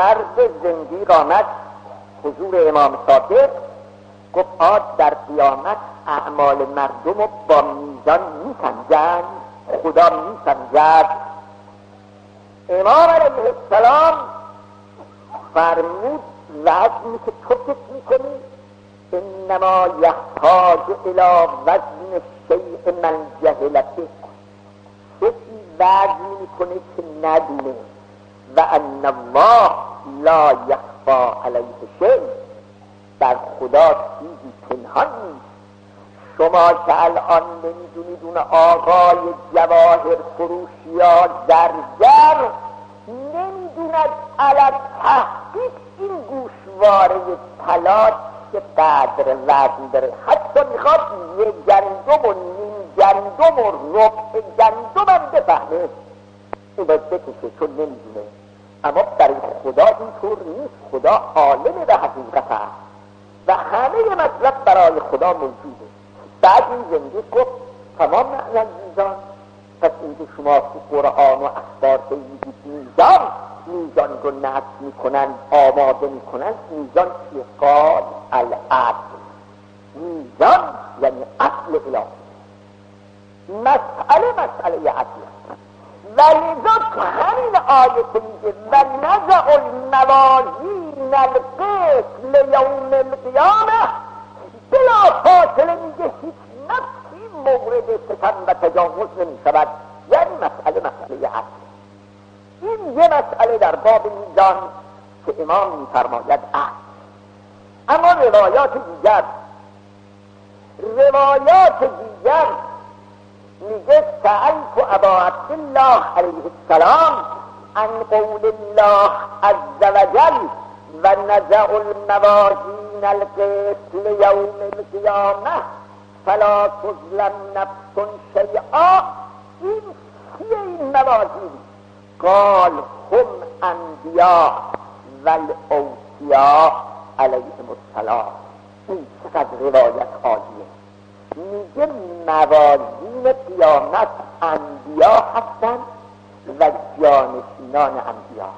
مرد زندیق آمد حضور امام صادق گفت آد در قیامت اعمال مردم رو با میزان میسنجند. خدا میسنجد. امام علیه السلام فرمود وزنی که تو فکر می‌کنی انما یحتاج الى وزن شیء من جهلته. کسی وزن می‌کنه که ندونه. و ان الله لا یخفا علیه شیء. در خدا چیزی پنهان نیست. شما که الان نمی‌دونید اون آقای جواهر فروش یا زرگر نمی‌دوند علت تحقیق این گوشواره طلا که قدر وزن داره. حتی می‌خواد یه گندم و نیم گندم و ربع گندم هم بفهمه. این باید بکشه چون نمی‌دونه. اما برای خدا اینطور نیست. خدا عالم به حقیقت هست و همه مطلب برای خدا موجوده. بعد این زندگی گفت تمام معنی میزان. پس اینکه شما تو قرآن و اخبار میگید میزان میزان رو نصب می‌کنن آماده می‌کنن میزان چیه؟ قال العدل. میزان یعنی اصل الهی. مسئله مسئله عدل ولذا تو همین آیت میگه و نزع الموازین القسط لیوم القیامه. بلا فاصله میگه هیچ نفسی مورد ستم و تجاوز نمی شود یعنی مسئله مسئله عدل این یه مسئله در باب میزان که امام میفرماید عدل اما روایات دیگر روایات دیگر میگه سألت ابا عبدالله علیه السلام عن قول الله عز وجل و نزع الموازین القسط لیوم القیامه فلا تظلم نفس شیئا. این کیه این موازین؟ قال هم انبیاء و الاوسیاء علیهم السلام. این چقدر روایت عالیه. میگه موازین قیامت انبیا هستند و جانشینان انبیا.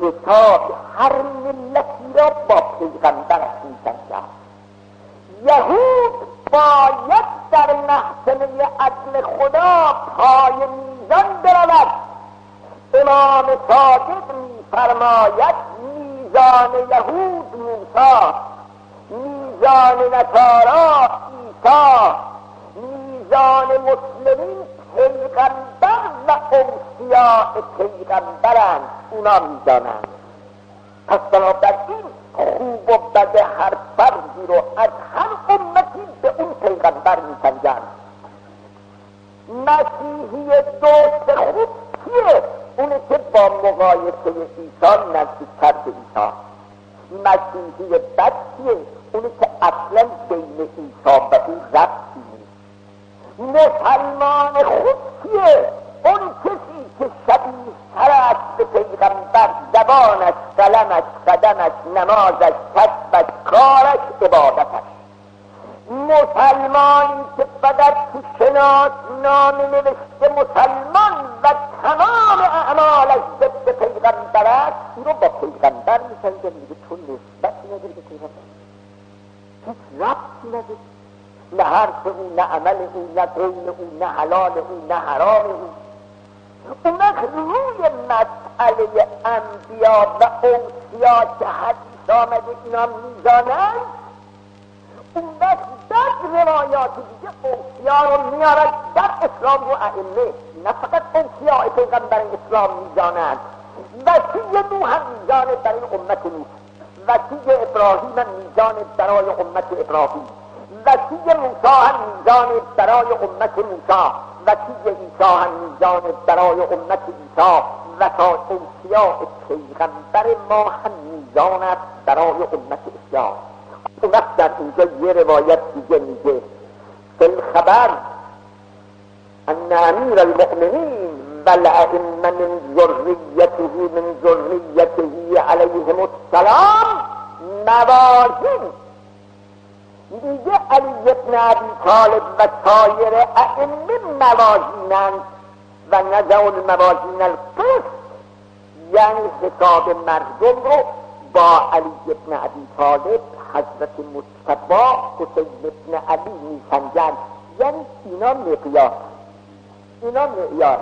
کتاب هر ملتی را با پیغمبرش میسنجد یهود باید در محکمه عدل خدا پای میزان برود. امام صادق میفرماید میزان یهود موسی میزان نصارا عیسی. میزان مسلمین پیغمبر و اوسیاء پیغمبرند اونا میزانند پس بنابراین خوب و بد هر فردی رو از هر امتی به اون پیغمبر میسنجند مسیحی دوست خوب کیه؟ اونه که با مقایسه ایسا نزدیکتر به ایسا مسیحی بد کیه؟ اونه که اصلا بین ایسا و او ربطی نیست مسلمان خوب کیه؟ اون کسی که شبیه تر است به پیغمبر زبانش قلمش قدمش نمازش کسبش کارش عبادتش. مسلمانی که فقط تو شناس نام نوشته مسلمان و تمام اعمالش ضد پیغمبر است رو با پیغمبر میسنجه میگه تو نسبتی نداری به پیغمبر هیچ ربطی نداری نه حرف او نه عمل او نه او نه حلال او نه حرام او. اون روی مسئله انبیا و اوسیا که حدیث آمده اینا میزانند اون وقت در روایات دیگه اوسیا رو میارد در اسلام رو ائمه نه فقط اوسیا پیغمبر اسلام میزانند وسیع نوح هم میزانه برای امت نوح. وسیع ابراهیم هم میزانه برای امت ابراهیم. وسیع موسی هم میزان برای امت موسی. وسیع عیسی هم میزان برای امت عیسی و تا اوسیاء پیغمبر ما هم میزان است برای امت اسلام. اون وقت در اینجا یه روایت دیگه میگه. الخبر ان امیر المؤمنین والائمه من ذریته من ذریته علیهم السلام موازین دیگه علی ابن ابی طالب و سایر ائمه موازینند و نزع الموازین القسط یعنی حساب مردم رو با علی ابن عبی طالب حضرت مصطفی حسین ابن علی میسنجن یعنی اینا مقیار اینا معیار